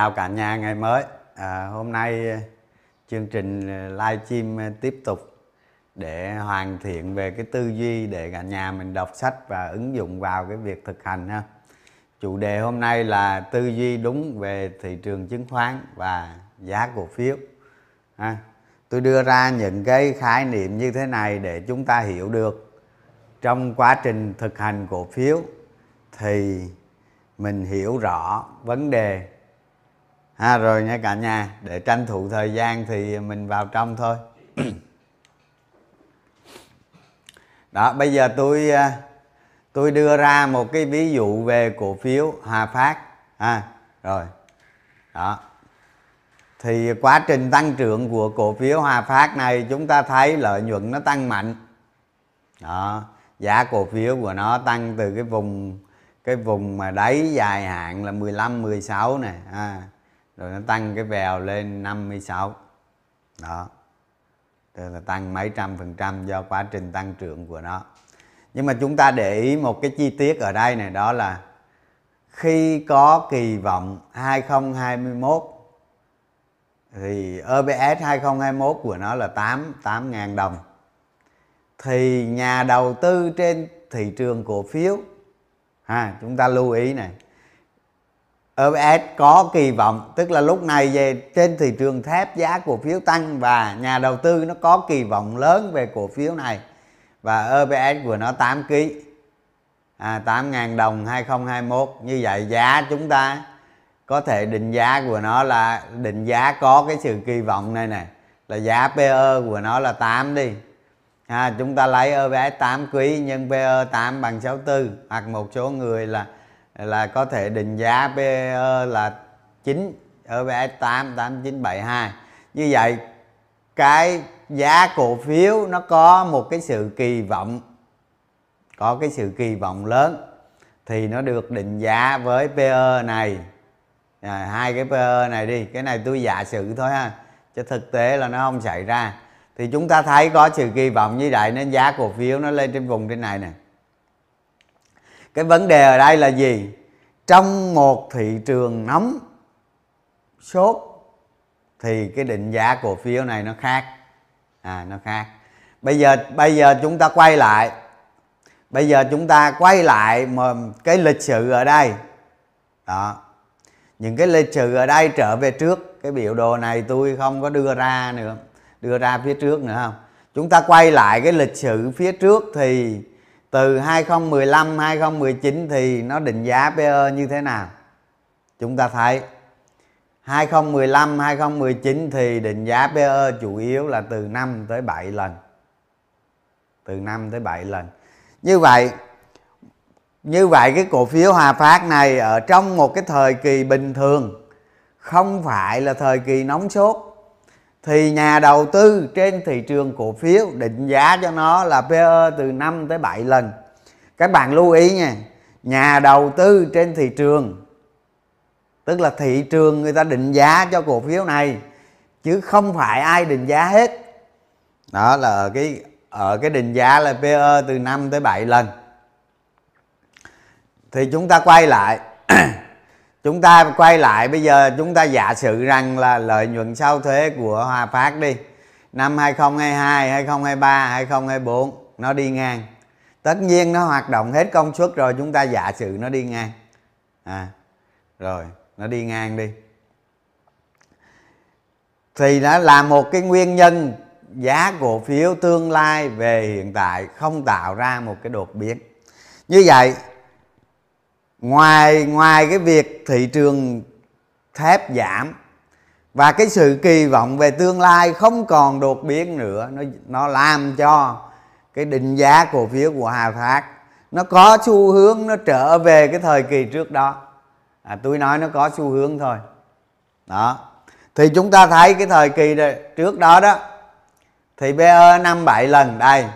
chào cả nhà ngày mới. À, hôm nay à, chương trình à, live stream à, tiếp tục để hoàn thiện về cái tư duy để cả nhà mình đọc sách và ứng dụng vào cái việc thực hành ha. Chủ đề hôm nay là tư duy đúng về thị trường chứng khoán và giá cổ phiếu ha. Tôi đưa ra những cái khái niệm như thế này để chúng ta hiểu được. Trong quá trình thực hành cổ phiếu thì mình hiểu rõ vấn đề ha rồi nha cả nhà để tranh thủ thời gian thì mình vào trong thôi. Đó bây giờ tôi à, tôi đưa ra một cái ví dụ về cổ phiếu Hòa Phát. Ha rồi. Đó. Thì quá trình tăng trưởng của cổ phiếu Hòa Phát này chúng ta thấy lợi nhuận nó tăng mạnh. Đó giá cổ phiếu của nó tăng từ cái vùng cái vùng mà đáy dài hạn là 15 16 này. À, rồi nó tăng cái vèo lên 56 đó. Tức là tăng mấy trăm phần trăm do quá trình tăng trưởng của nó. Nhưng mà chúng ta để ý một cái chi tiết ở đây này, đó là khi có kỳ vọng 2021 thì OBS 2021 của nó là 8 8 ngàn đồng. Thì nhà đầu tư trên thị trường cổ phiếu, ha, chúng ta lưu ý này OBS có kỳ vọng tức là lúc này về trên thị trường thép giá cổ phiếu tăng và nhà đầu tư nó có kỳ vọng lớn về cổ phiếu này. Và OBS của nó 8 kg à, 8.000 đồng 2021 như vậy giá chúng ta có thể định giá của nó là định giá có cái sự kỳ vọng này nè. Là giá PE của nó là 8 đi. À, chúng ta lấy OBS 8 quý nhân PE 8 bằng 64 hoặc một số người là là có thể định giá PE ờ, là 9 EPS 8 8972 như vậy cái giá cổ phiếu nó có một cái sự kỳ vọng có cái sự kỳ vọng lớn thì nó được định giá với PE này. À, hai cái PE này đi cái này tôi giả sử thôi ha chứ thực tế là nó không xảy ra. Thì chúng ta thấy có sự kỳ vọng như vậy nên giá cổ phiếu nó lên trên vùng trên này nè cái vấn đề ở đây là gì? Trong một thị trường nóng, sốt, thì cái định giá cổ phiếu này nó khác. À nó khác. Bây giờ bây giờ chúng ta quay lại. Bây giờ chúng ta quay lại mà cái lịch sử ở đây. Đó. Những cái lịch sử ở đây trở về trước. Cái biểu đồ này tôi không có đưa ra nữa. Đưa ra phía trước nữa không? Chúng ta quay lại cái lịch sử phía trước thì từ 2015 2019 thì nó định giá PE như thế nào? Chúng ta thấy 2015 2019 thì định giá PE chủ yếu là từ 5 tới 7 lần. Từ 5 tới 7 lần. Như vậy như vậy cái cổ phiếu Hòa Phát này ở trong một cái thời kỳ bình thường, không phải là thời kỳ nóng sốt thì nhà đầu tư trên thị trường cổ phiếu định giá cho nó là PE từ 5 tới 7 lần. Các bạn lưu ý nha, nhà đầu tư trên thị trường tức là thị trường người ta định giá cho cổ phiếu này chứ không phải ai định giá hết. Đó là ở cái ở cái định giá là PE từ 5 tới 7 lần. Thì chúng ta quay lại chúng ta quay lại bây giờ chúng ta giả sử rằng là lợi nhuận sau thuế của Hòa Phát đi. Năm 2022, 2023, 2024 nó đi ngang. Tất nhiên nó hoạt động hết công suất rồi chúng ta giả sử nó đi ngang. À rồi nó đi ngang đi. Thì nó là một cái nguyên nhân giá cổ phiếu tương lai về hiện tại không tạo ra một cái đột biến. Như vậy ngoài ngoài cái việc thị trường thép giảm và cái sự kỳ vọng về tương lai không còn đột biến nữa nó nó làm cho cái định giá cổ phiếu của Hà Phát nó có xu hướng nó trở về cái thời kỳ trước đó. À, tôi nói nó có xu hướng thôi. Đó. Thì chúng ta thấy cái thời kỳ trước đó đó thì PE năm bảy lần đây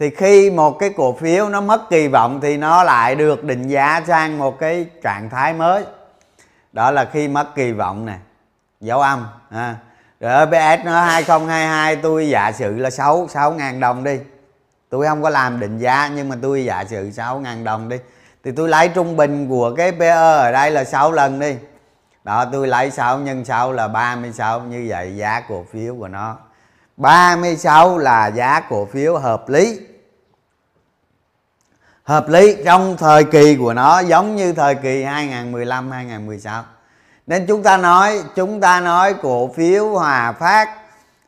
thì khi một cái cổ phiếu nó mất kỳ vọng thì nó lại được định giá sang một cái trạng thái mới. Đó là khi mất kỳ vọng nè. Dấu âm à. rồi EPS nó 2022 tôi giả sử là 6 6 ngàn đồng đi. Tôi không có làm định giá, nhưng mà tôi giả sử 6 ngàn đồng đi. Thì tôi lấy trung bình của cái PE ở đây là 6 lần đi. Đó, tôi lấy 6 nhân 6 là 36 như vậy giá cổ phiếu của nó. 36 là giá cổ phiếu hợp lý hợp lý trong thời kỳ của nó giống như thời kỳ 2015 2016 nên chúng ta nói chúng ta nói cổ phiếu Hòa Phát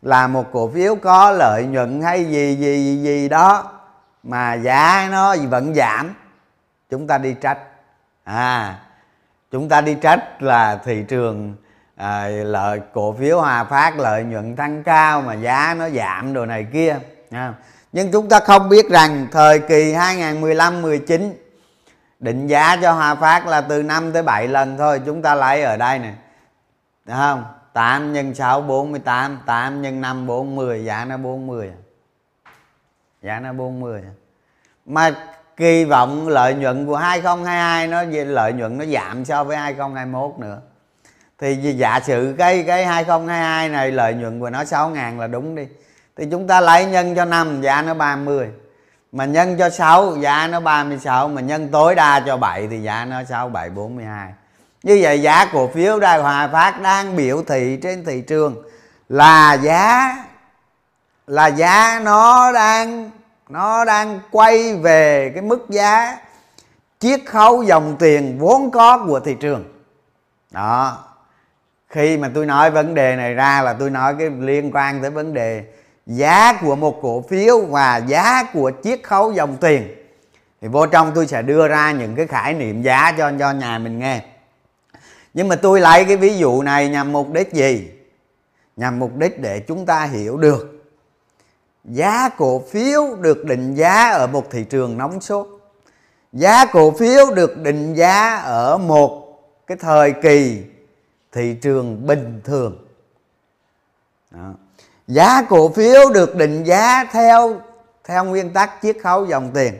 là một cổ phiếu có lợi nhuận hay gì gì gì đó mà giá nó vẫn giảm. Chúng ta đi trách. À chúng ta đi trách là thị trường à, lợi cổ phiếu Hòa Phát lợi nhuận tăng cao mà giá nó giảm đồ này kia nha nhưng chúng ta không biết rằng thời kỳ 2015 19 định giá cho Hòa Phát là từ 5 tới 7 lần thôi. Chúng ta lấy ở đây nè. Được không? 8 nhân 6 48 8 nhân 5 40 giá nó 40 giá nó 40 mà kỳ vọng lợi nhuận của 2022 nó lợi nhuận nó giảm so với 2021 nữa. Thì giả sử cái cái 2022 này lợi nhuận của nó 6 ngàn là đúng đi thì chúng ta lấy nhân cho 5 giá nó 30 mà nhân cho 6 giá nó 36 mà nhân tối đa cho 7 thì giá nó 6 7 42 như vậy giá cổ phiếu Đài Hòa Phát đang biểu thị trên thị trường là giá là giá nó đang nó đang quay về cái mức giá chiết khấu dòng tiền vốn có của thị trường. Đó. Khi mà tôi nói vấn đề này ra là tôi nói cái liên quan tới vấn đề giá của một cổ phiếu và giá của chiết khấu dòng tiền. Thì vô trong tôi sẽ đưa ra những cái khái niệm giá cho cho nhà mình nghe. Nhưng mà tôi lấy cái ví dụ này nhằm mục đích gì? Nhằm mục đích để chúng ta hiểu được giá cổ phiếu được định giá ở một thị trường nóng sốt. Giá cổ phiếu được định giá ở một cái thời kỳ thị trường bình thường. Đó giá cổ phiếu được định giá theo theo nguyên tắc chiết khấu dòng tiền.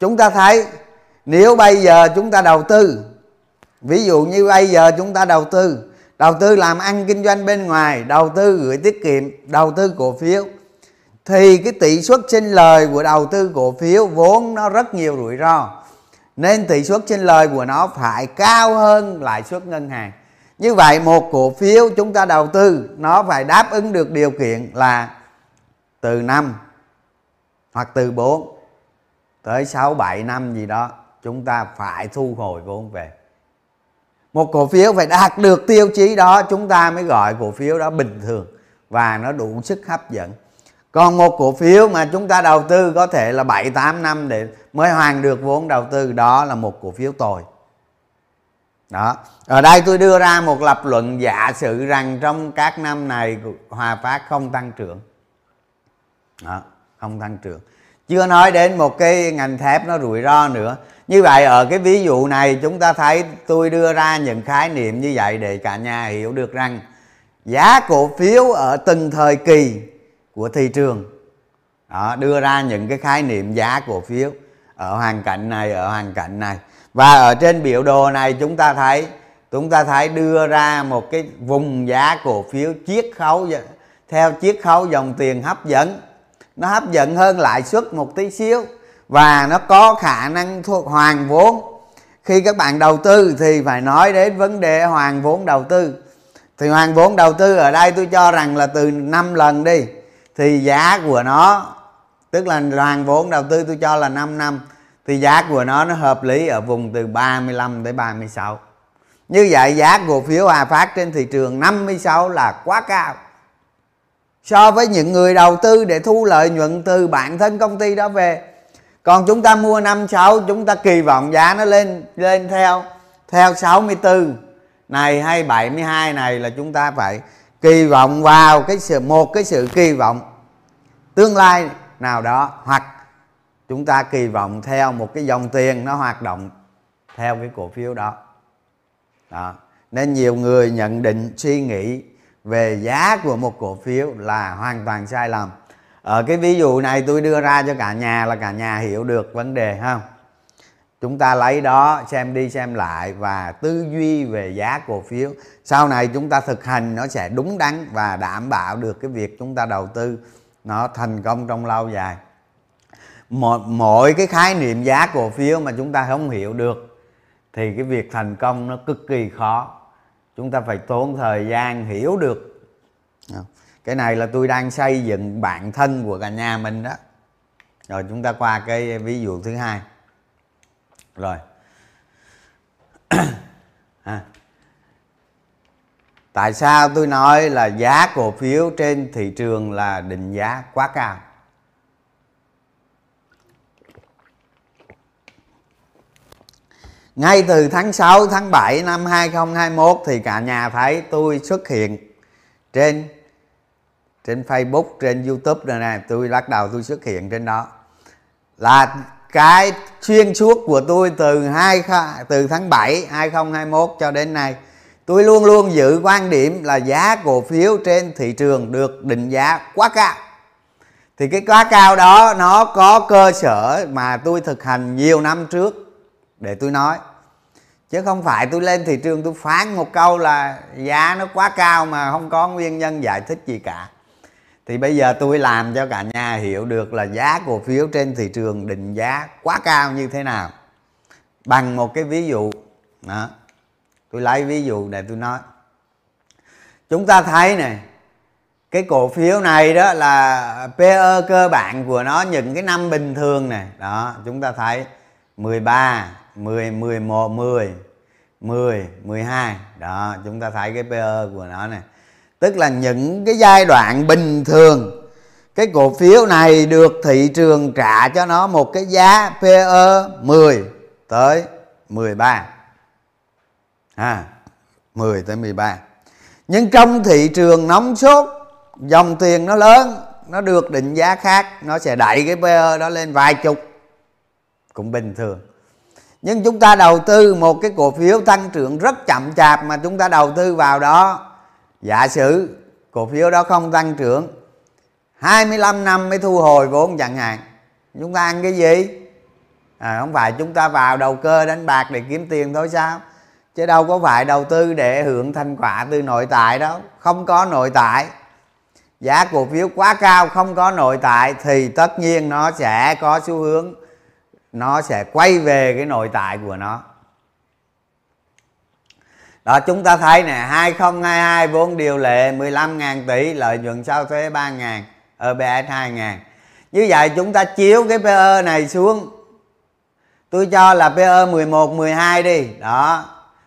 Chúng ta thấy, nếu bây giờ chúng ta đầu tư, ví dụ như bây giờ chúng ta đầu tư đầu tư làm ăn kinh doanh bên ngoài, đầu tư gửi tiết kiệm, đầu tư cổ phiếu, thì cái tỷ suất sinh lời của đầu tư cổ phiếu vốn nó rất nhiều rủi ro. Nên tỷ suất sinh lời của nó phải cao hơn lãi suất ngân hàng như vậy một cổ phiếu chúng ta đầu tư, nó phải đáp ứng được điều kiện là từ 5 hoặc từ 4 tới 6 7 năm gì đó, chúng ta phải thu hồi vốn về. Một cổ phiếu phải đạt được tiêu chí đó, chúng ta mới gọi cổ phiếu đó bình thường và nó đủ sức hấp dẫn. Còn một cổ phiếu mà chúng ta đầu tư có thể là 7 8 năm để mới hoàn được vốn đầu tư, đó là một cổ phiếu tồi đó. Ở đây tôi đưa ra một lập luận giả sử rằng trong các năm này hòa phát không tăng trưởng. Đó, không tăng trưởng. Chưa nói đến một cái ngành thép nó rủi ro nữa. Như vậy ở cái ví dụ này chúng ta thấy tôi đưa ra những khái niệm như vậy để cả nhà hiểu được rằng giá cổ phiếu ở từng thời kỳ của thị trường đó, đưa ra những cái khái niệm giá cổ phiếu ở hoàn cảnh này ở hoàn cảnh này và ở trên biểu đồ này chúng ta thấy, chúng ta thấy đưa ra một cái vùng giá cổ phiếu chiết khấu theo chiết khấu dòng tiền hấp dẫn. Nó hấp dẫn hơn lãi suất một tí xíu và nó có khả năng thuộc hoàn vốn. Khi các bạn đầu tư thì phải nói đến vấn đề hoàn vốn đầu tư. Thì hoàn vốn đầu tư ở đây tôi cho rằng là từ 5 lần đi, thì giá của nó, tức là hoàn vốn đầu tư tôi cho là 5 năm thì giá của nó nó hợp lý ở vùng từ 35 tới 36 như vậy, giá cổ phiếu Hòa Phát trên thị trường 56 là quá cao. So với những người đầu tư để thu lợi nhuận từ bản thân công ty đó về. Còn chúng ta mua 56 chúng ta kỳ vọng giá nó lên lên theo theo 64 này, hay 72 này là chúng ta phải kỳ vọng vào cái sự, một cái sự kỳ vọng tương lai nào đó, hoặc chúng ta kỳ vọng theo một cái dòng tiền nó hoạt động theo cái cổ phiếu đó. Đó. Nên nhiều người nhận định, suy nghĩ về giá của một cổ phiếu là hoàn toàn sai lầm. Ở cái ví dụ này tôi đưa ra cho cả nhà là cả nhà hiểu được vấn đề không chúng ta lấy đó xem đi xem lại và tư duy về giá cổ phiếu. Sau này chúng ta thực hành nó sẽ đúng đắn và đảm bảo được cái việc chúng ta đầu tư nó thành công trong lâu dài mọi, mọi cái khái niệm giá cổ phiếu mà chúng ta không hiểu được thì cái việc thành công nó cực kỳ khó. Chúng ta phải tốn thời gian hiểu được. Cái này là tôi đang xây dựng bản thân của cả nhà mình đó. Rồi chúng ta qua cái ví dụ thứ hai. Rồi. À. tại sao tôi nói là giá cổ phiếu trên thị trường là định giá quá cao? Ngay từ tháng 6 tháng 7 năm 2021 thì cả nhà thấy tôi xuất hiện trên trên Facebook, trên YouTube này tôi bắt đầu tôi xuất hiện trên đó. Là cái xuyên suốt của tôi từ hai từ tháng 7 2021 cho đến nay. Tôi luôn luôn giữ quan điểm là giá cổ phiếu trên thị trường được định giá quá cao. Thì cái quá cao đó nó có cơ sở mà tôi thực hành nhiều năm trước để tôi nói. Chứ không phải tôi lên thị trường tôi phán một câu là giá nó quá cao mà không có nguyên nhân giải thích gì cả. Thì bây giờ tôi làm cho cả nhà hiểu được là giá cổ phiếu trên thị trường định giá quá cao như thế nào. Bằng một cái ví dụ. Đó. Tôi lấy ví dụ để tôi nói. Chúng ta thấy này, cái cổ phiếu này đó là PE cơ bản của nó, những cái năm bình thường này. Đó, chúng ta thấy 13 10 11 10 10 12 đó, chúng ta thấy cái PE của nó này tức là những cái giai đoạn bình thường, cái cổ phiếu này được thị trường trả cho nó một cái giá PE 10 tới 13 à 10 tới 13 nhưng trong thị trường nóng sốt, dòng tiền nó lớn, nó được định giá khác, nó sẽ đẩy cái PE đó lên vài chục. Cũng bình thường nhưng chúng ta đầu tư một cái cổ phiếu tăng trưởng rất chậm chạp mà chúng ta đầu tư vào đó. Giả sử cổ phiếu đó không tăng trưởng 25 năm mới thu hồi vốn chẳng hạn. Chúng ta ăn cái gì? À, không phải chúng ta vào đầu cơ đánh bạc để kiếm tiền thôi sao? Chứ đâu có phải đầu tư để hưởng thành quả từ nội tại đâu không có nội tại. Giá cổ phiếu quá cao không có nội tại thì tất nhiên nó sẽ có xu hướng nó sẽ quay về cái nội tại của nó. Đó, chúng ta thấy nè 2022 vốn điều lệ 15.000 tỷ, lợi nhuận sau thuế 3.000 EPS 2.000 như vậy chúng ta chiếu cái PE này xuống. Tôi cho là PE 11 12 đi. Đó,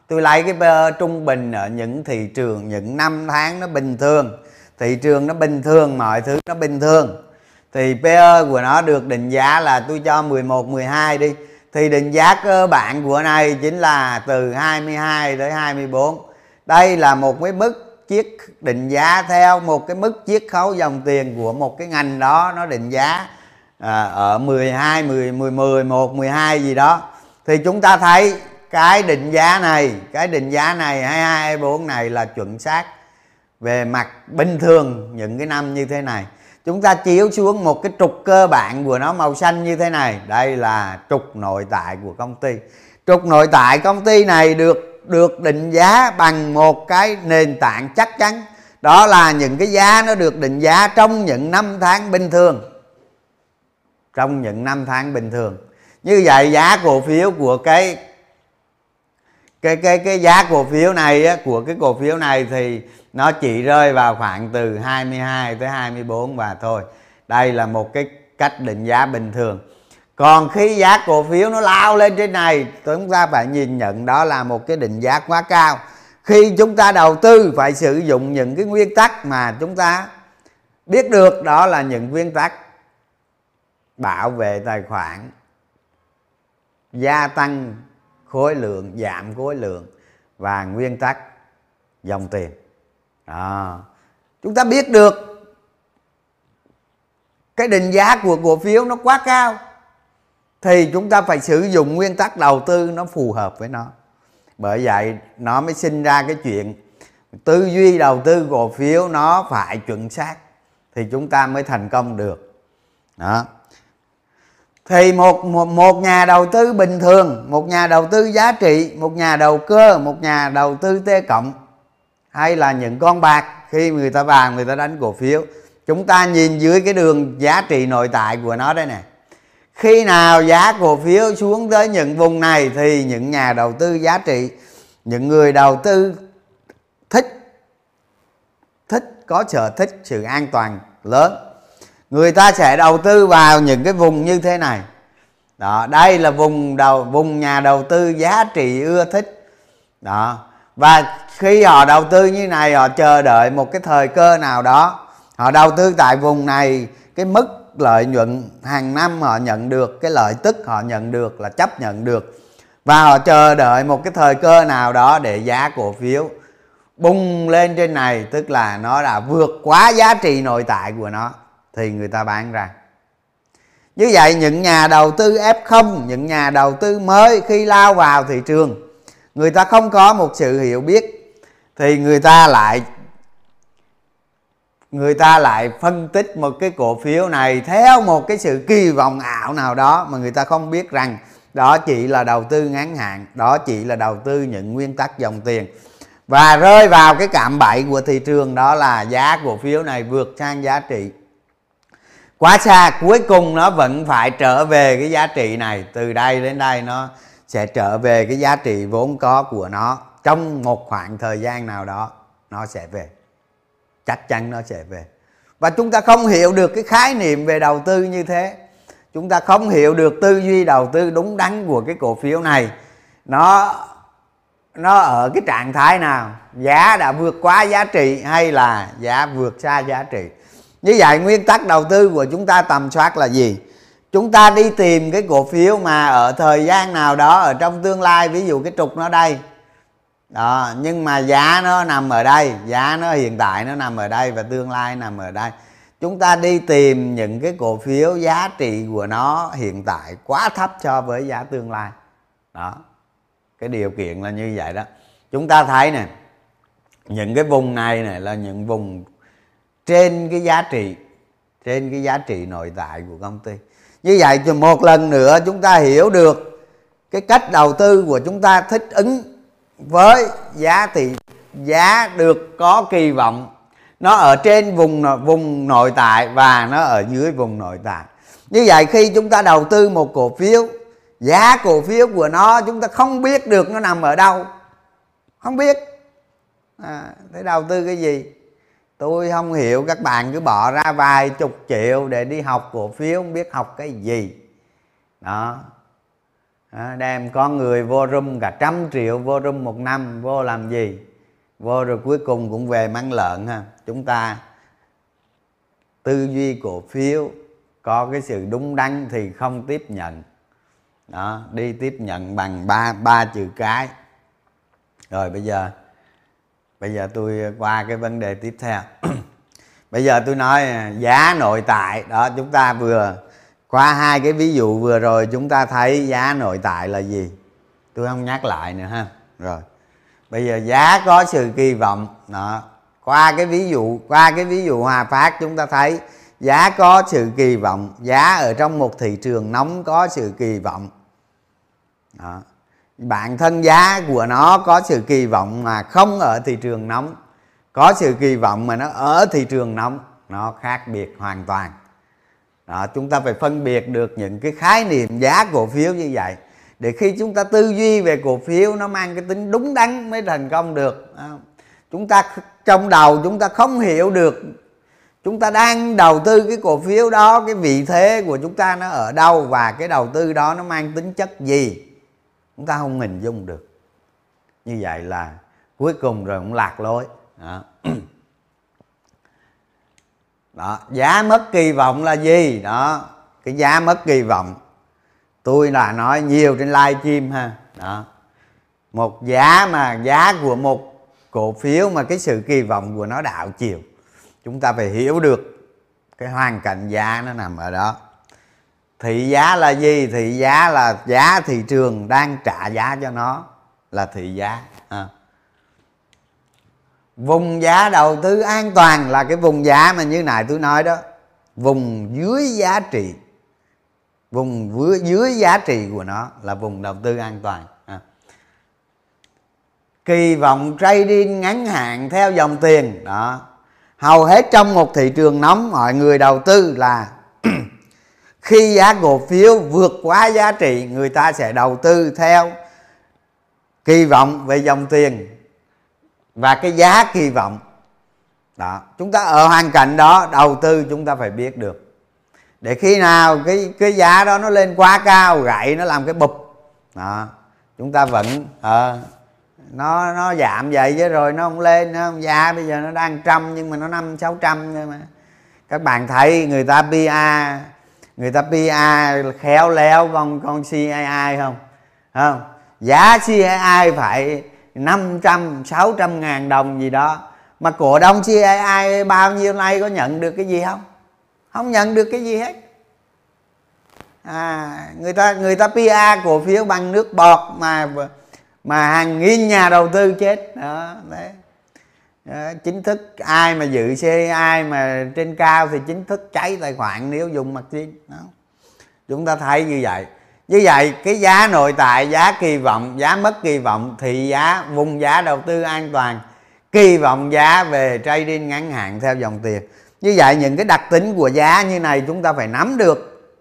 tôi lấy cái PE trung bình ở những thị trường, những năm tháng nó bình thường. Thị trường nó bình thường, mọi thứ nó bình thường thì PE của nó được định giá là tôi cho 11 12 đi. Thì định giá cơ bản của này chính là từ 22 tới 24 đây là một cái mức chiết định giá theo một cái mức chiết khấu dòng tiền của một cái ngành đó nó định giá à, ở 12 10 10 11 12 gì đó. Thì chúng ta thấy cái định giá này cái định giá này 22 24 này là chuẩn xác về mặt bình thường những cái năm như thế này chúng ta chiếu xuống một cái trục cơ bản của nó màu xanh như thế này. Đây là trục nội tại của công ty. Trục nội tại công ty này được được định giá bằng một cái nền tảng chắc chắn. Đó là những cái giá nó được định giá trong những năm tháng bình thường. Trong những năm tháng bình thường. Như vậy giá cổ phiếu của cái cái cái cái giá cổ phiếu này á, của cái cổ phiếu này thì nó chỉ rơi vào khoảng từ 22 tới 24 và thôi. Đây là một cái cách định giá bình thường. Còn khi giá cổ phiếu nó lao lên trên này chúng ta phải nhìn nhận đó là một cái định giá quá cao. Khi chúng ta đầu tư phải sử dụng những cái nguyên tắc mà chúng ta biết được đó là những nguyên tắc bảo vệ tài khoản gia tăng khối lượng, giảm khối lượng và nguyên tắc dòng tiền. Đó. chúng ta biết được cái định giá của cổ phiếu nó quá cao thì chúng ta phải sử dụng nguyên tắc đầu tư nó phù hợp với nó. Bởi vậy nó mới sinh ra cái chuyện tư duy đầu tư cổ phiếu nó phải chuẩn xác thì chúng ta mới thành công được. Đó thì một, một một nhà đầu tư bình thường một nhà đầu tư giá trị một nhà đầu cơ một nhà đầu tư t cộng hay là những con bạc khi người ta vào người ta đánh cổ phiếu. Chúng ta nhìn dưới cái đường giá trị nội tại của nó đây nè. Khi nào giá cổ phiếu xuống tới những vùng này thì những nhà đầu tư giá trị những người đầu tư thích thích có sở thích sự an toàn lớn người ta sẽ đầu tư vào những cái vùng như thế này. Đó, đây là vùng đầu, vùng nhà đầu tư giá trị ưa thích. Đó, và khi họ đầu tư như này, họ chờ đợi một cái thời cơ nào đó, họ đầu tư tại vùng này, cái mức lợi nhuận hàng năm họ nhận được, cái lợi tức họ nhận được là chấp nhận được. Và họ chờ đợi một cái thời cơ nào đó để giá cổ phiếu bung lên trên này, tức là nó đã vượt quá giá trị nội tại của nó thì người ta bán ra. Như vậy, những nhà đầu tư F0 những nhà đầu tư mới khi lao vào thị trường, người ta không có một sự hiểu biết, thì người ta lại, người ta lại phân tích một cái cổ phiếu này theo một cái sự kỳ vọng ảo nào đó mà người ta không biết rằng đó chỉ là đầu tư ngắn hạn, đó chỉ là đầu tư những nguyên tắc dòng tiền. Và rơi vào cái cạm bẫy của thị trường đó là giá cổ phiếu này vượt sang giá trị quá xa, cuối cùng nó vẫn phải trở về cái giá trị này. Từ đây đến đây nó sẽ trở về cái giá trị vốn có của nó. Trong một khoảng thời gian nào đó, nó sẽ về. Chắc chắn nó sẽ về. Và chúng ta không hiểu được cái khái niệm về đầu tư như thế. Chúng ta không hiểu được tư duy đầu tư đúng đắn của cái cổ phiếu này. Nó nó ở cái trạng thái nào? Giá đã vượt quá giá trị hay là giá vượt xa giá trị? Như vậy nguyên tắc đầu tư của chúng ta tầm soát là gì? Chúng ta đi tìm cái cổ phiếu mà ở thời gian nào đó, ở trong tương lai, ví dụ cái trục nó đây. Đó, nhưng mà giá nó nằm ở đây, giá nó hiện tại nó nằm ở đây và tương lai nằm ở đây. Chúng ta đi tìm những cái cổ phiếu giá trị của nó hiện tại quá thấp so với giá tương lai. Đó, cái điều kiện là như vậy đó. Chúng ta thấy nè, những cái vùng này này là những vùng trên cái giá trị trên cái giá trị nội tại của công ty. Như vậy thì một lần nữa chúng ta hiểu được cái cách đầu tư của chúng ta thích ứng với giá thị giá được có kỳ vọng. Nó ở trên vùng vùng nội tại và nó ở dưới vùng nội tại. Như vậy khi chúng ta đầu tư một cổ phiếu giá cổ phiếu của nó chúng ta không biết được nó nằm ở đâu. Không biết. À, thế đầu tư cái gì? Tôi không hiểu các bạn cứ bỏ ra vài chục triệu để đi học cổ phiếu không biết học cái gì. Đó. À, đem con người vô room cả trăm triệu vô room một năm vô làm gì? Vô rồi cuối cùng cũng về mang lợn ha. Chúng ta tư duy cổ phiếu có cái sự đúng đắn thì không tiếp nhận. Đó đi tiếp nhận bằng ba ba chữ cái. Rồi bây giờ bây giờ tôi ờ, qua cái vấn đề tiếp theo. Bây giờ tôi nói ờ, giá nội tại. Đó, chúng ta vừa, qua hai cái ví dụ vừa rồi, chúng ta thấy giá nội tại là gì? Tôi không nhắc lại nữa ha. Rồi. Bây giờ giá có sự kỳ vọng. Đó. Qua cái ví dụ, qua cái ví dụ hòa phát, chúng ta thấy giá có sự kỳ vọng. Giá ở trong một thị trường nóng có sự kỳ vọng. Đó bản thân giá của nó có sự kỳ vọng mà không ở thị trường nóng. Có sự kỳ vọng mà nó ở thị trường nóng nó khác biệt hoàn toàn. Đó, chúng ta phải phân biệt được những cái khái niệm giá cổ phiếu như vậy. Để khi chúng ta tư duy về cổ phiếu nó mang cái tính đúng đắn mới thành công được. Chúng ta trong đầu chúng ta không hiểu được. Chúng ta đang đầu tư cái cổ phiếu đó cái vị thế của chúng ta nó ở đâu và cái đầu tư đó nó mang tính chất gì chúng ta không hình dung được. Như vậy là cuối cùng rồi cũng lạc lối. Đó. đó, giá mất kỳ vọng là gì? Đó, cái giá mất kỳ vọng. Tôi là nói nhiều trên live stream ha. Đó. Một giá mà, giá của một cổ phiếu mà cái sự kỳ vọng của nó đảo chiều. Chúng ta phải hiểu được cái hoàn cảnh giá nó nằm ở đó thị giá là gì? Thị giá là giá thị trường đang trả giá cho nó là thị giá. À. vùng giá đầu tư an toàn là cái vùng giá mà như này tôi nói đó. Vùng dưới giá trị. Vùng dưới giá trị của nó là vùng đầu tư an toàn. À. kỳ vọng trading ngắn hạn theo dòng tiền. Đó. Hầu hết trong một thị trường nóng, mọi người đầu tư là khi giá cổ phiếu vượt quá giá trị người ta sẽ đầu tư theo kỳ vọng về dòng tiền và cái giá kỳ vọng. Đó chúng ta ở hoàn cảnh đó đầu tư chúng ta phải biết được. Để khi nào cái cái giá đó nó lên quá cao gãy nó làm cái bụp. Đó chúng ta vẫn à, nó nó giảm vậy chứ rồi nó không lên nó không giá. Bây giờ nó đang trăm nhưng mà nó năm sáu trăm nhưng mà. Các bạn thấy người ta PA người ta PA khéo léo con con CII không? Không. Giá CII phải 500 600 ngàn đồng gì đó. Mà cổ đông CII bao nhiêu nay có nhận được cái gì không? Không nhận được cái gì hết. À, người ta người ta PA cổ phiếu bằng nước bọt mà mà hàng nghìn nhà đầu tư chết. Đó đấy chính thức ai mà dự xe ai mà trên cao thì chính thức cháy tài khoản nếu dùng mặt riêng, đó. Chúng ta thấy như vậy. Như vậy, cái giá nội tại, giá kỳ vọng, giá mất kỳ vọng thị giá, vùng giá đầu tư an toàn. Kỳ vọng giá về trading ngắn hạn theo dòng tiền. Như vậy, những cái đặc tính của giá như này chúng ta phải nắm được,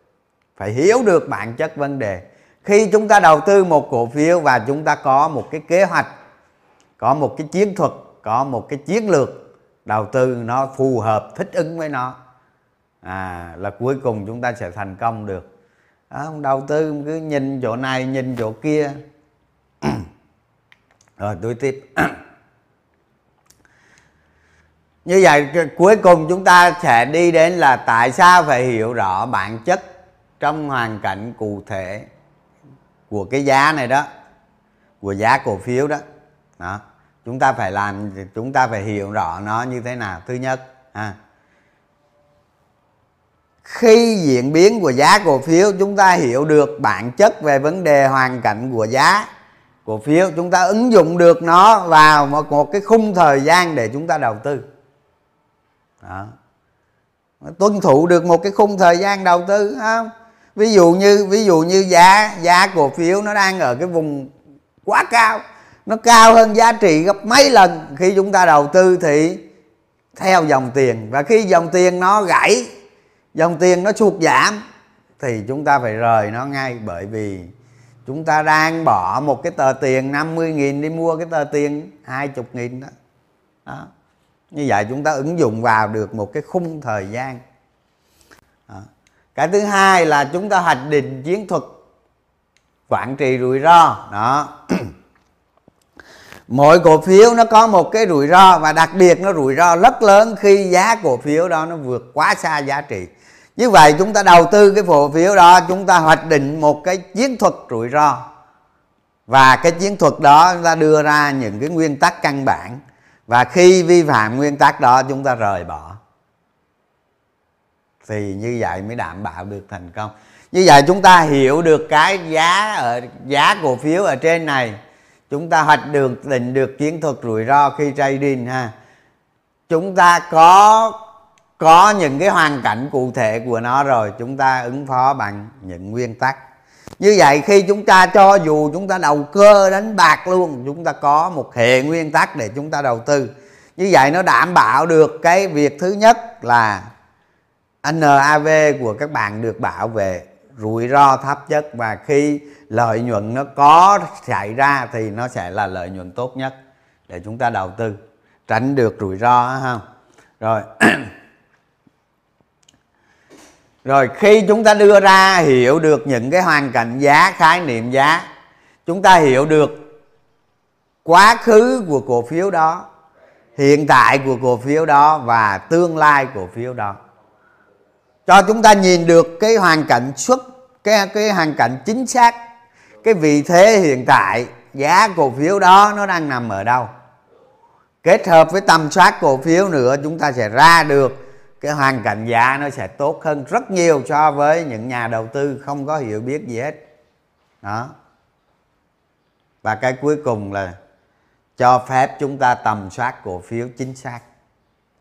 phải hiểu được bản chất vấn đề. Khi chúng ta đầu tư một cổ phiếu và chúng ta có một cái kế hoạch, có một cái chiến thuật có một cái chiến lược đầu tư nó phù hợp thích ứng với nó. À là cuối cùng chúng ta sẽ thành công được. À, đầu tư cứ nhìn chỗ này nhìn chỗ kia. Rồi tôi tiếp. Như vậy cuối cùng chúng ta sẽ đi đến là tại sao phải hiểu rõ bản chất trong hoàn cảnh cụ thể của cái giá này đó của giá cổ phiếu đó. Đó chúng ta phải làm chúng ta phải hiểu rõ nó như thế nào. Thứ nhất à, khi diễn biến của giá cổ phiếu chúng ta hiểu được bản chất về vấn đề hoàn cảnh của giá cổ phiếu. Chúng ta ứng dụng được nó vào một, một cái khung thời gian để chúng ta đầu tư. Đó. tuân thủ được một cái khung thời gian đầu tư không? Ví dụ như ví dụ như giá giá cổ phiếu nó đang ở cái vùng quá cao nó cao hơn giá trị gấp mấy lần khi chúng ta đầu tư thì theo dòng tiền. Và khi dòng tiền nó gãy, dòng tiền nó sụt giảm, thì chúng ta phải rời nó ngay. Bởi vì chúng ta đang bỏ một cái tờ tiền 50 nghìn đi mua cái tờ tiền 20 nghìn đó. đó. Như vậy chúng ta ứng dụng vào được một cái khung thời gian. Đó. Cái thứ hai là chúng ta hoạch định chiến thuật, quản trị rủi ro. Đó. mỗi cổ phiếu nó có một cái rủi ro và đặc biệt nó rủi ro rất lớn khi giá cổ phiếu đó nó vượt quá xa giá trị. Như vậy chúng ta đầu tư cái cổ phiếu đó, chúng ta hoạch định một cái chiến thuật rủi ro. Và cái chiến thuật đó chúng ta đưa ra những cái nguyên tắc căn bản. Và khi vi phạm nguyên tắc đó, chúng ta rời bỏ. Thì như vậy mới đảm bảo được thành công. Như vậy chúng ta hiểu được cái giá ở, giá cổ phiếu ở trên này chúng ta hoạch được, định được chiến thuật rủi ro khi trading ha. Chúng ta có có những cái hoàn cảnh cụ thể của nó rồi, chúng ta ứng phó bằng những nguyên tắc. Như vậy khi chúng ta cho dù chúng ta đầu cơ đánh bạc luôn, chúng ta có một hệ nguyên tắc để chúng ta đầu tư. Như vậy nó đảm bảo được cái việc thứ nhất là NAV của các bạn được bảo vệ rủi ro thấp nhất và khi lợi nhuận nó có xảy ra thì nó sẽ là lợi nhuận tốt nhất để chúng ta đầu tư, tránh được rủi ro không rồi. Rồi, khi chúng ta đưa ra hiểu được những cái hoàn cảnh giá, khái niệm giá, chúng ta hiểu được quá khứ của cổ phiếu đó, hiện tại của cổ phiếu đó và tương lai cổ phiếu đó cho chúng ta nhìn được cái hoàn cảnh xuất, cái cái hoàn cảnh chính xác, cái vị thế hiện tại, giá cổ phiếu đó nó đang nằm ở đâu. Kết hợp với tầm soát cổ phiếu nữa, chúng ta sẽ ra được cái hoàn cảnh giá nó sẽ tốt hơn rất nhiều so với những nhà đầu tư không có hiểu biết gì hết. Đó. Và cái cuối cùng là cho phép chúng ta tầm soát cổ phiếu chính xác.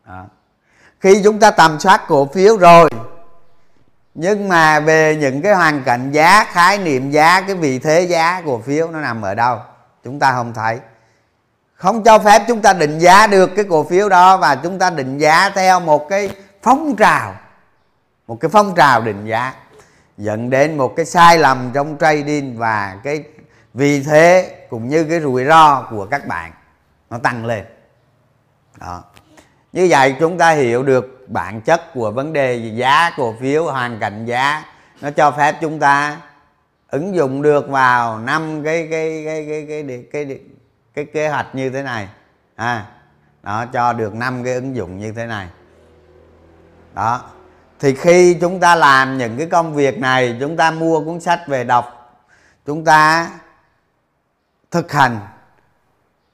Đó. khi chúng ta tầm soát cổ phiếu rồi nhưng mà về những cái hoàn cảnh giá, khái niệm giá, cái vị thế giá cổ phiếu nó nằm ở đâu, chúng ta không thấy. Không cho phép chúng ta định giá được cái cổ phiếu đó và chúng ta định giá theo một cái phong trào, một cái phong trào định giá, dẫn đến một cái sai lầm trong trading và cái vì thế cũng như cái rủi ro của các bạn nó tăng lên. Đó. Như vậy chúng ta hiểu được bản chất của vấn đề giá cổ phiếu hoàn cảnh giá. Nó cho phép chúng ta ứng dụng được vào năm cái cái cái cái cái cái cái, cái, cái kế hoạch như thế này. À nó cho được năm cái ứng dụng như thế này. Đó. Thì khi chúng ta làm những cái công việc này chúng ta mua cuốn sách về đọc chúng ta thực hành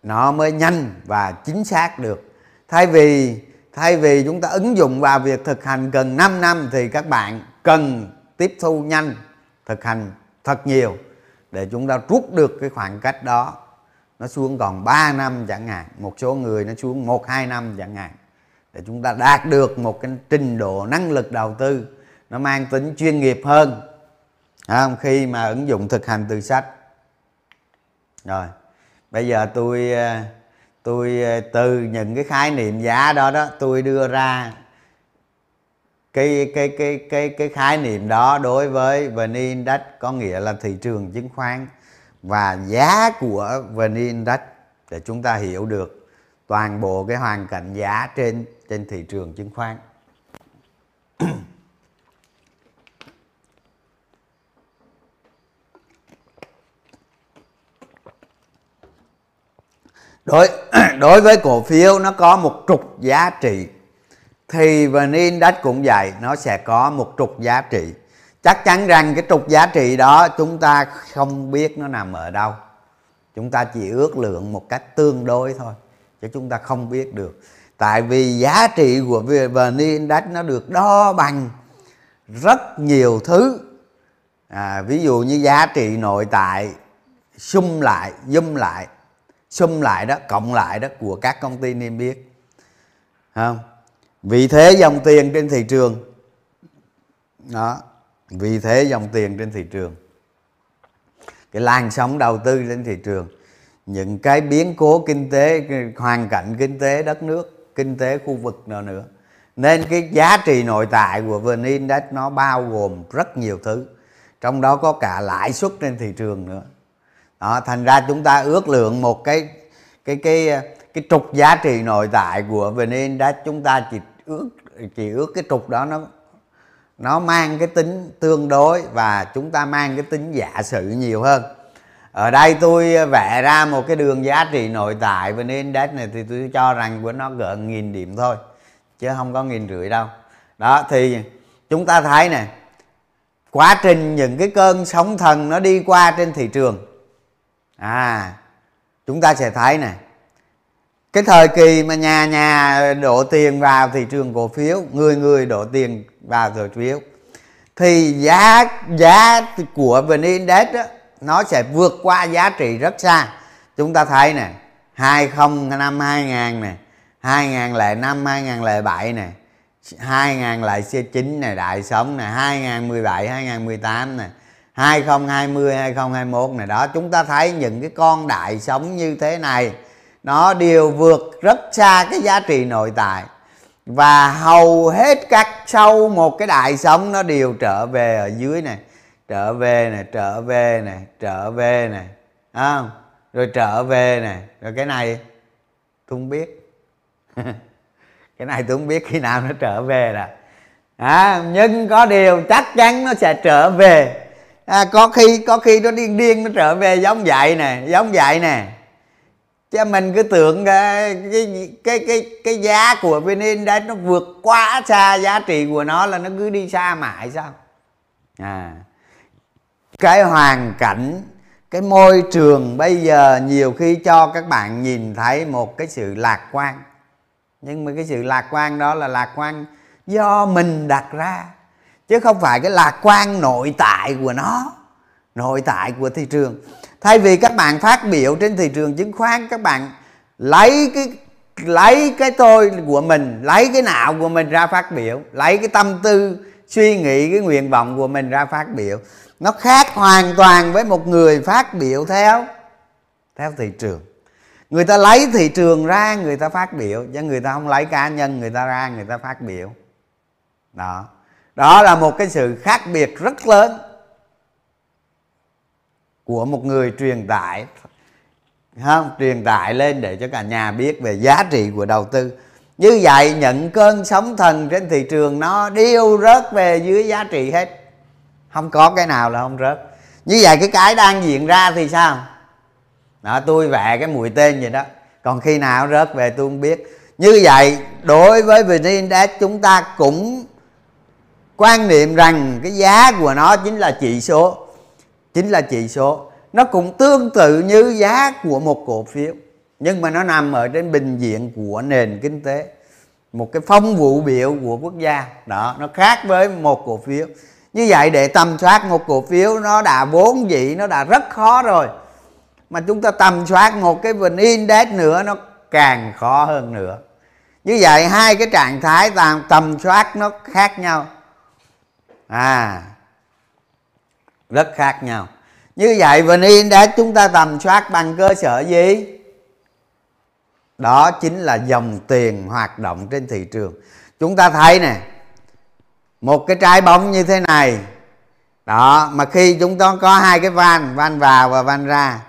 nó mới nhanh và chính xác được. Thay vì thay vì chúng ta ứng dụng vào việc thực hành gần 5 năm thì các bạn cần tiếp thu nhanh, thực hành thật nhiều để chúng ta rút được cái khoảng cách đó. Nó xuống còn 3 năm chẳng hạn, một số người nó xuống 1 2 năm chẳng hạn. Để chúng ta đạt được một cái trình độ năng lực đầu tư, nó mang tính chuyên nghiệp hơn. Không? khi mà ứng dụng thực hành từ sách. Rồi, bây giờ tôi ờ, tôi ờ, từ những cái khái niệm giá đó đó, tôi đưa ra cái cái cái cái cái khái niệm đó đối với VN Index có nghĩa là thị trường chứng khoán và giá của VN Index để chúng ta hiểu được toàn bộ cái hoàn cảnh giá trên trên thị trường chứng khoán. Đối đối với cổ phiếu nó có một trục giá trị. Thì VN Index cũng vậy nó sẽ có một trục giá trị. Chắc chắn rằng cái trục giá trị đó chúng ta không biết nó nằm ở đâu. Chúng ta chỉ ước lượng một cách tương đối thôi chứ chúng ta không biết được. Tại vì giá trị của VN Index nó được đo bằng rất nhiều thứ. À, ví dụ như giá trị nội tại sum lại dum lại sum lại đó, cộng lại đó của các công ty niêm yết. Không? Vị thế dòng tiền trên thị trường. Đó vị thế dòng tiền trên thị trường. Cái làn sóng đầu tư trên thị trường, những cái biến cố kinh tế hoàn cảnh kinh tế đất nước, kinh tế khu vực nào nữa. Nên cái giá trị nội tại của VN Index nó bao gồm rất nhiều thứ. Trong đó có cả lãi suất trên thị trường nữa đó, thành ra chúng ta ước lượng một cái cái cái cái trục giá trị nội tại của VN Index chúng ta chỉ ước chỉ ước cái trục đó nó nó mang cái tính tương đối và chúng ta mang cái tính giả sử nhiều hơn. Ở đây tôi vẽ ra một cái đường giá trị nội tại VN Index này thì tôi cho rằng của nó gần nghìn điểm thôi, chứ không có nghìn rưỡi đâu. Đó, thì chúng ta thấy này quá trình những cái cơn sóng thần nó đi qua trên thị trường à chúng ta sẽ thấy này. Cái thời kỳ mà nhà nhà đổ tiền vào thị trường cổ phiếu người người đổ tiền vào cổ phiếu thì giá giá của vn index đó, nó sẽ vượt qua giá trị rất xa. Chúng ta thấy nè 20 năm 2000 nè 2005 2007 nè 2009 này đại sống nè 2017 2018 nè 2020 2021 này. Đó chúng ta thấy những cái con đại sống như thế này nó đều vượt rất xa cái giá trị nội tại. Và hầu hết các sau một cái đại sống nó đều trở về ở dưới này trở về này trở về này trở về này. À, rồi trở về này. Rồi cái này tôi không biết. Cái này tôi không biết khi nào nó trở về là à, nhưng có điều chắc chắn nó sẽ trở về à, có khi có khi nó điên điên nó trở về giống vậy nè giống vậy nè. Chứ mình cứ tưởng cái cái cái cái, cái giá của vn đấy nó vượt quá xa giá trị của nó là nó cứ đi xa mãi sao? À cái hoàn cảnh cái môi trường bây giờ nhiều khi cho các bạn nhìn thấy một cái sự lạc quan. Nhưng mà cái sự lạc quan đó là lạc quan do mình đặt ra chứ không phải cái lạc quan nội tại của nó, nội tại của thị trường. Thay vì các bạn phát biểu trên thị trường chứng khoán, các bạn lấy cái lấy cái tôi của mình, lấy cái não của mình ra phát biểu, lấy cái tâm tư, suy nghĩ, cái nguyện vọng của mình ra phát biểu. Nó khác hoàn toàn với một người phát biểu theo theo thị trường. Người ta lấy thị trường ra, người ta phát biểu chứ người ta không lấy cá nhân, người ta ra, người ta phát biểu. Đó đó là một cái sự khác biệt rất lớn của một người truyền tải không truyền tải lên để cho cả nhà biết về giá trị của đầu tư. Như vậy nhận cơn sóng thần trên thị trường nó điêu rớt về dưới giá trị hết. Không có cái nào là không rớt. Như vậy cái cái đang diễn ra thì sao? Đó, tôi vẽ cái mũi tên vậy đó. Còn khi nào rớt về tôi không biết. Như vậy, đối với vn index chúng ta cũng quan niệm rằng cái giá của nó chính là chỉ số chính là chỉ số. Nó cũng tương tự như giá của một cổ phiếu nhưng mà nó nằm ở trên bình diện của nền kinh tế. Một cái phong vụ biểu của quốc gia đó nó khác với một cổ phiếu. Như vậy để tầm soát một cổ phiếu nó đã vốn dĩ nó đã rất khó rồi. Mà chúng ta tầm soát một cái vn index nữa nó càng khó hơn nữa. Như vậy hai cái trạng thái tầm, tầm soát nó khác nhau à rất khác nhau. Như vậy vn index chúng ta tầm soát bằng cơ sở gì? Đó chính là dòng tiền hoạt động trên thị trường. Chúng ta thấy nè, một cái trái bóng như thế này. Đó, mà khi chúng ta có hai cái van van vào và van ra.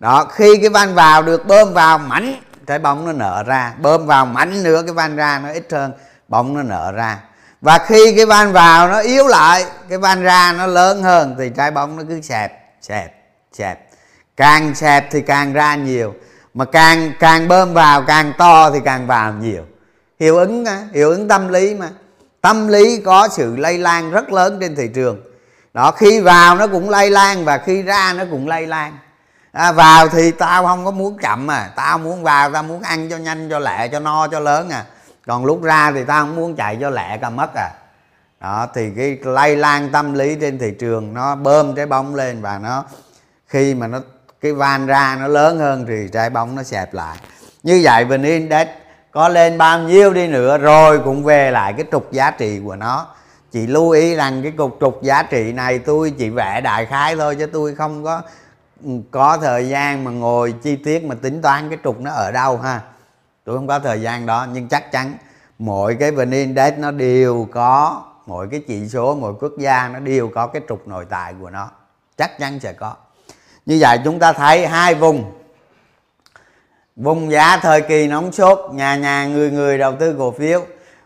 Đó, khi cái van vào được bơm vào mảnh, trái bóng nó nở ra. Bơm vào mảnh nữa, cái van ra nó ít hơn, bóng nó nở ra và khi cái van vào nó yếu lại cái van ra nó lớn hơn thì trái bóng nó cứ xẹp xẹp xẹp. Càng xẹp thì càng ra nhiều. Mà càng càng bơm vào càng to thì càng vào nhiều. Hiệu ứng hiệu ứng tâm lý mà. Tâm lý có sự lây lan rất lớn trên thị trường. Đó khi vào nó cũng lây lan và khi ra nó cũng lây lan. À, vào thì tao không có muốn chậm à tao muốn vào tao muốn ăn cho nhanh cho lẹ cho no cho lớn à còn lúc ra thì tao không muốn chạy cho lẹ cả mất à. Đó, thì cái lây lan tâm lý trên thị trường nó bơm trái bóng lên và nó, khi mà nó, cái van ra nó lớn hơn thì trái bóng nó xẹp lại. Như vậy vn index có lên bao nhiêu đi nữa rồi cũng về lại cái trục giá trị của nó. Chị lưu ý rằng cái cục trục giá trị này tôi chỉ vẽ đại khái thôi chứ tôi không có ừ, có thời gian mà ngồi chi tiết mà tính toán cái trục nó ở đâu ha tôi không có thời gian đó nhưng chắc chắn mỗi cái vn index nó đều có mỗi cái chỉ số mỗi quốc gia nó đều có cái trục nội tại của nó. Chắc chắn sẽ có. Như vậy chúng ta thấy hai vùng. Vùng giá thời kỳ nóng sốt nhà nhà người người đầu tư cổ phiếu.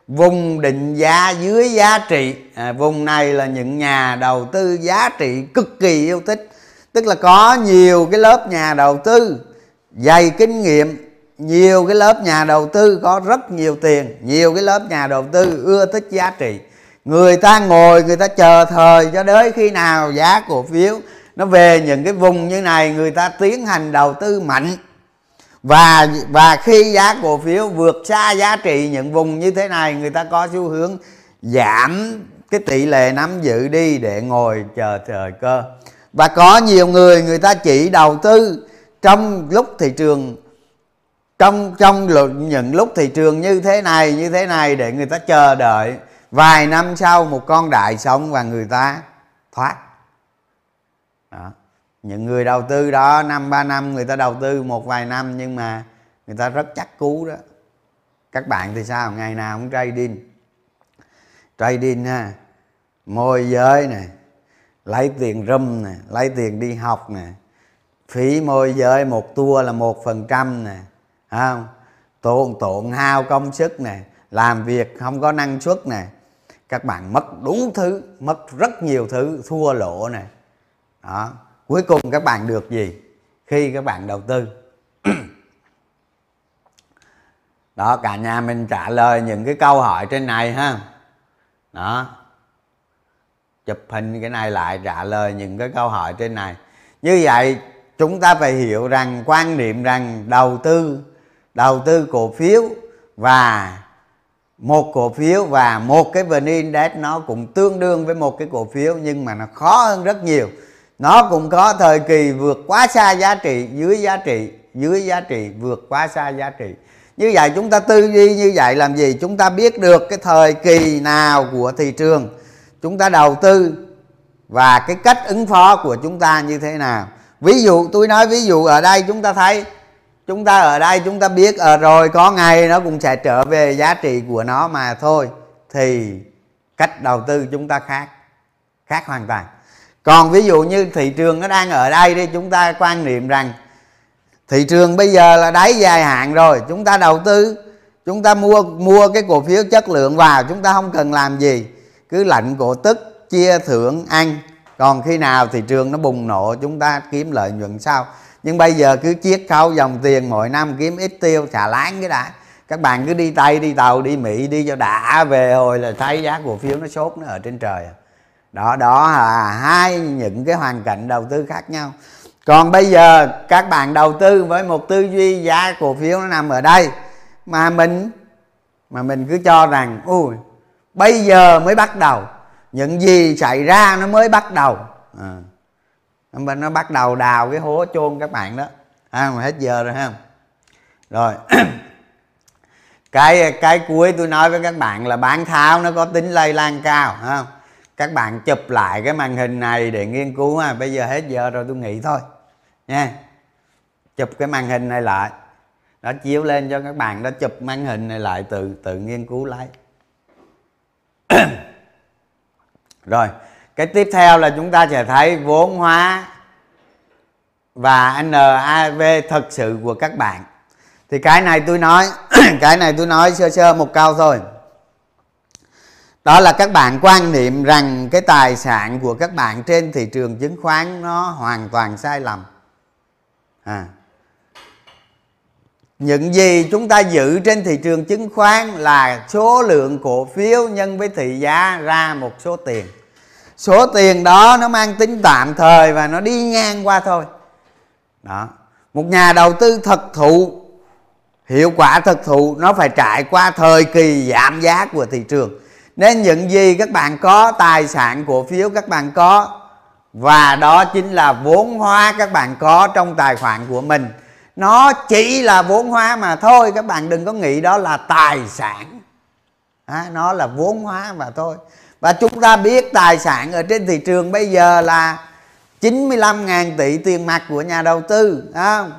Vùng định giá dưới giá trị. À, vùng này là những nhà đầu tư giá trị cực kỳ yêu thích. Tức là có nhiều cái lớp nhà đầu tư dày kinh nghiệm nhiều cái lớp nhà đầu tư có rất nhiều tiền, nhiều cái lớp nhà đầu tư ưa thích giá trị. Người ta ngồi, người ta chờ thời cho đến khi nào giá cổ phiếu nó về những cái vùng như này, người ta tiến hành đầu tư mạnh. Và và khi giá cổ phiếu vượt xa giá trị những vùng như thế này, người ta có xu hướng giảm cái tỷ lệ nắm giữ đi để ngồi chờ thời cơ. Và có nhiều người người ta chỉ đầu tư trong lúc thị trường trong trong những lúc thị trường như thế này, như thế này để người ta chờ đợi, vài năm sau một con đại sống và người ta thoát. Đó. những người đầu tư đó, năm, ba năm người ta đầu tư một vài năm nhưng mà người ta rất chắc cú đó. Các bạn thì sao? Ngày nào cũng trading. Trading ha. Môi giới nè, lấy tiền râm nè, lấy tiền đi học nè. Phí môi giới một tour là một phần trăm nè không tổn tổn hao công sức nè, làm việc không có năng suất nè. Các bạn mất đúng thứ, mất rất nhiều thứ, thua lỗ nè. Đó, cuối cùng các bạn được gì? Khi các bạn đầu tư. Đó, cả nhà mình trả lời những cái câu hỏi trên này ha. Đó. Chụp hình cái này lại, trả lời những cái câu hỏi trên này. Như vậy, chúng ta phải hiểu rằng, quan niệm rằng đầu tư đầu tư cổ phiếu và một cổ phiếu và một cái vn index nó cũng tương đương với một cái cổ phiếu nhưng mà nó khó hơn rất nhiều. Nó cũng có thời kỳ vượt quá xa giá trị, dưới giá trị, dưới giá trị, vượt quá xa giá trị. Như vậy chúng ta tư duy như vậy làm gì? Chúng ta biết được cái thời kỳ nào của thị trường. Chúng ta đầu tư và cái cách ứng phó của chúng ta như thế nào. Ví dụ, tôi nói ví dụ ở đây chúng ta thấy chúng ta ở đây chúng ta biết ở rồi có ngày nó cũng sẽ trở về giá trị của nó mà thôi. Thì cách đầu tư chúng ta khác khác hoàn toàn. Còn ví dụ như thị trường nó đang ở đây đi, chúng ta quan niệm rằng thị trường bây giờ là đáy dài hạn rồi, chúng ta đầu tư, chúng ta mua mua cái cổ phiếu chất lượng vào, chúng ta không cần làm gì. Cứ lạnh cổ tức, chia thưởng ăn. Còn khi nào thị trường nó bùng nổ, chúng ta kiếm lợi nhuận sau? Nhưng bây giờ cứ chiết khấu dòng tiền mỗi năm kiếm ít tiêu, xả láng cái đã. Các bạn cứ đi tây, đi tàu, đi mỹ, đi cho đã về hồi là thấy giá cổ phiếu nó sốt, nó ở trên trời à. đó đó là hai những cái hoàn cảnh đầu tư khác nhau. Còn bây giờ các bạn đầu tư với một tư duy giá cổ phiếu nó nằm ở đây. Mà mình mà mình cứ cho rằng ui bây giờ mới bắt đầu. Những gì xảy ra nó mới bắt đầu. À bên nó bắt đầu đào cái hố chôn các bạn đó. À, mà hết giờ rồi ha. Rồi. Cái cái cuối tôi nói với các bạn là bán tháo nó có tính lây lan cao ha, các bạn chụp lại cái màn hình này để nghiên cứu ha. Bây giờ hết giờ rồi tôi nghỉ thôi nha. Chụp cái màn hình này lại. Nó chiếu lên cho các bạn đó chụp màn hình này lại tự tự nghiên cứu lấy. Rồi cái tiếp theo là chúng ta sẽ thấy vốn hóa và NAV thực sự của các bạn. Thì cái này tôi nói, cái này tôi nói sơ sơ một câu thôi. Đó là các bạn quan niệm rằng cái tài sản của các bạn trên thị trường chứng khoán nó hoàn toàn sai lầm. À. những gì chúng ta giữ trên thị trường chứng khoán là số lượng cổ phiếu nhân với thị giá ra một số tiền số tiền đó nó mang tính tạm thời và nó đi ngang qua thôi. Đó. Một nhà đầu tư thật thụ hiệu quả thực thụ nó phải trải qua thời kỳ giảm giá của thị trường. Nên những gì các bạn có tài sản cổ phiếu các bạn có và đó chính là vốn hóa các bạn có trong tài khoản của mình. Nó chỉ là vốn hóa mà thôi các bạn đừng có nghĩ đó là tài sản. À, nó là vốn hóa mà thôi và chúng ta biết tài sản ở trên thị trường bây giờ là 95.000 tỷ tiền mặt của nhà đầu tư không?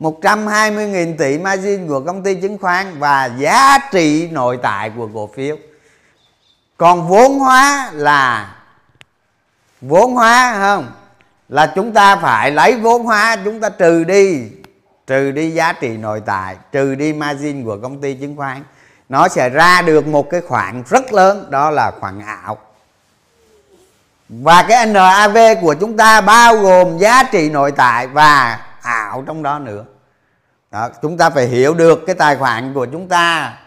120.000 tỷ margin của công ty chứng khoán và giá trị nội tại của cổ phiếu. Còn vốn hóa là, vốn hóa không? Là chúng ta phải lấy vốn hóa chúng ta trừ đi trừ đi giá trị nội tại, trừ đi margin của công ty chứng khoán nó sẽ ra được một cái khoản rất lớn đó là khoản ảo. Và cái NAV của chúng ta bao gồm giá trị nội tại và ảo trong đó nữa. Đó, chúng ta phải hiểu được cái tài khoản của chúng ta.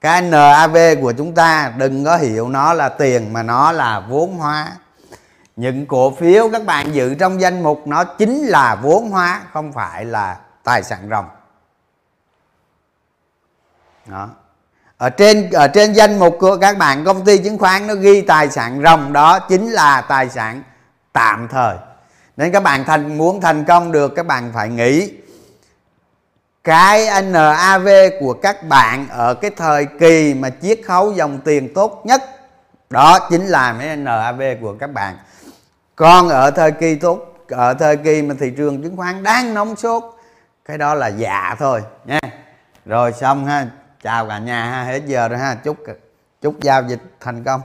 Cái NAV của chúng ta đừng có hiểu nó là tiền mà nó là vốn hóa. Những cổ phiếu các bạn giữ trong danh mục nó chính là vốn hóa không phải là tài sản ròng. Đó ở trên ở trên danh mục của các bạn, công ty chứng khoán nó ghi tài sản ròng đó, chính là tài sản tạm thời. Nên các bạn thành, muốn thành công được, các bạn phải nghĩ cái NAV của các bạn ở cái thời kỳ mà chiết khấu dòng tiền tốt nhất. Đó chính là cái NAV của các bạn. Còn ở thời kỳ tốt, ở thời kỳ mà thị trường chứng khoán đang nóng sốt, cái đó là dạ thôi, nha. Rồi xong ha chào cả nhà ha hết giờ rồi ha chúc chúc giao dịch thành công.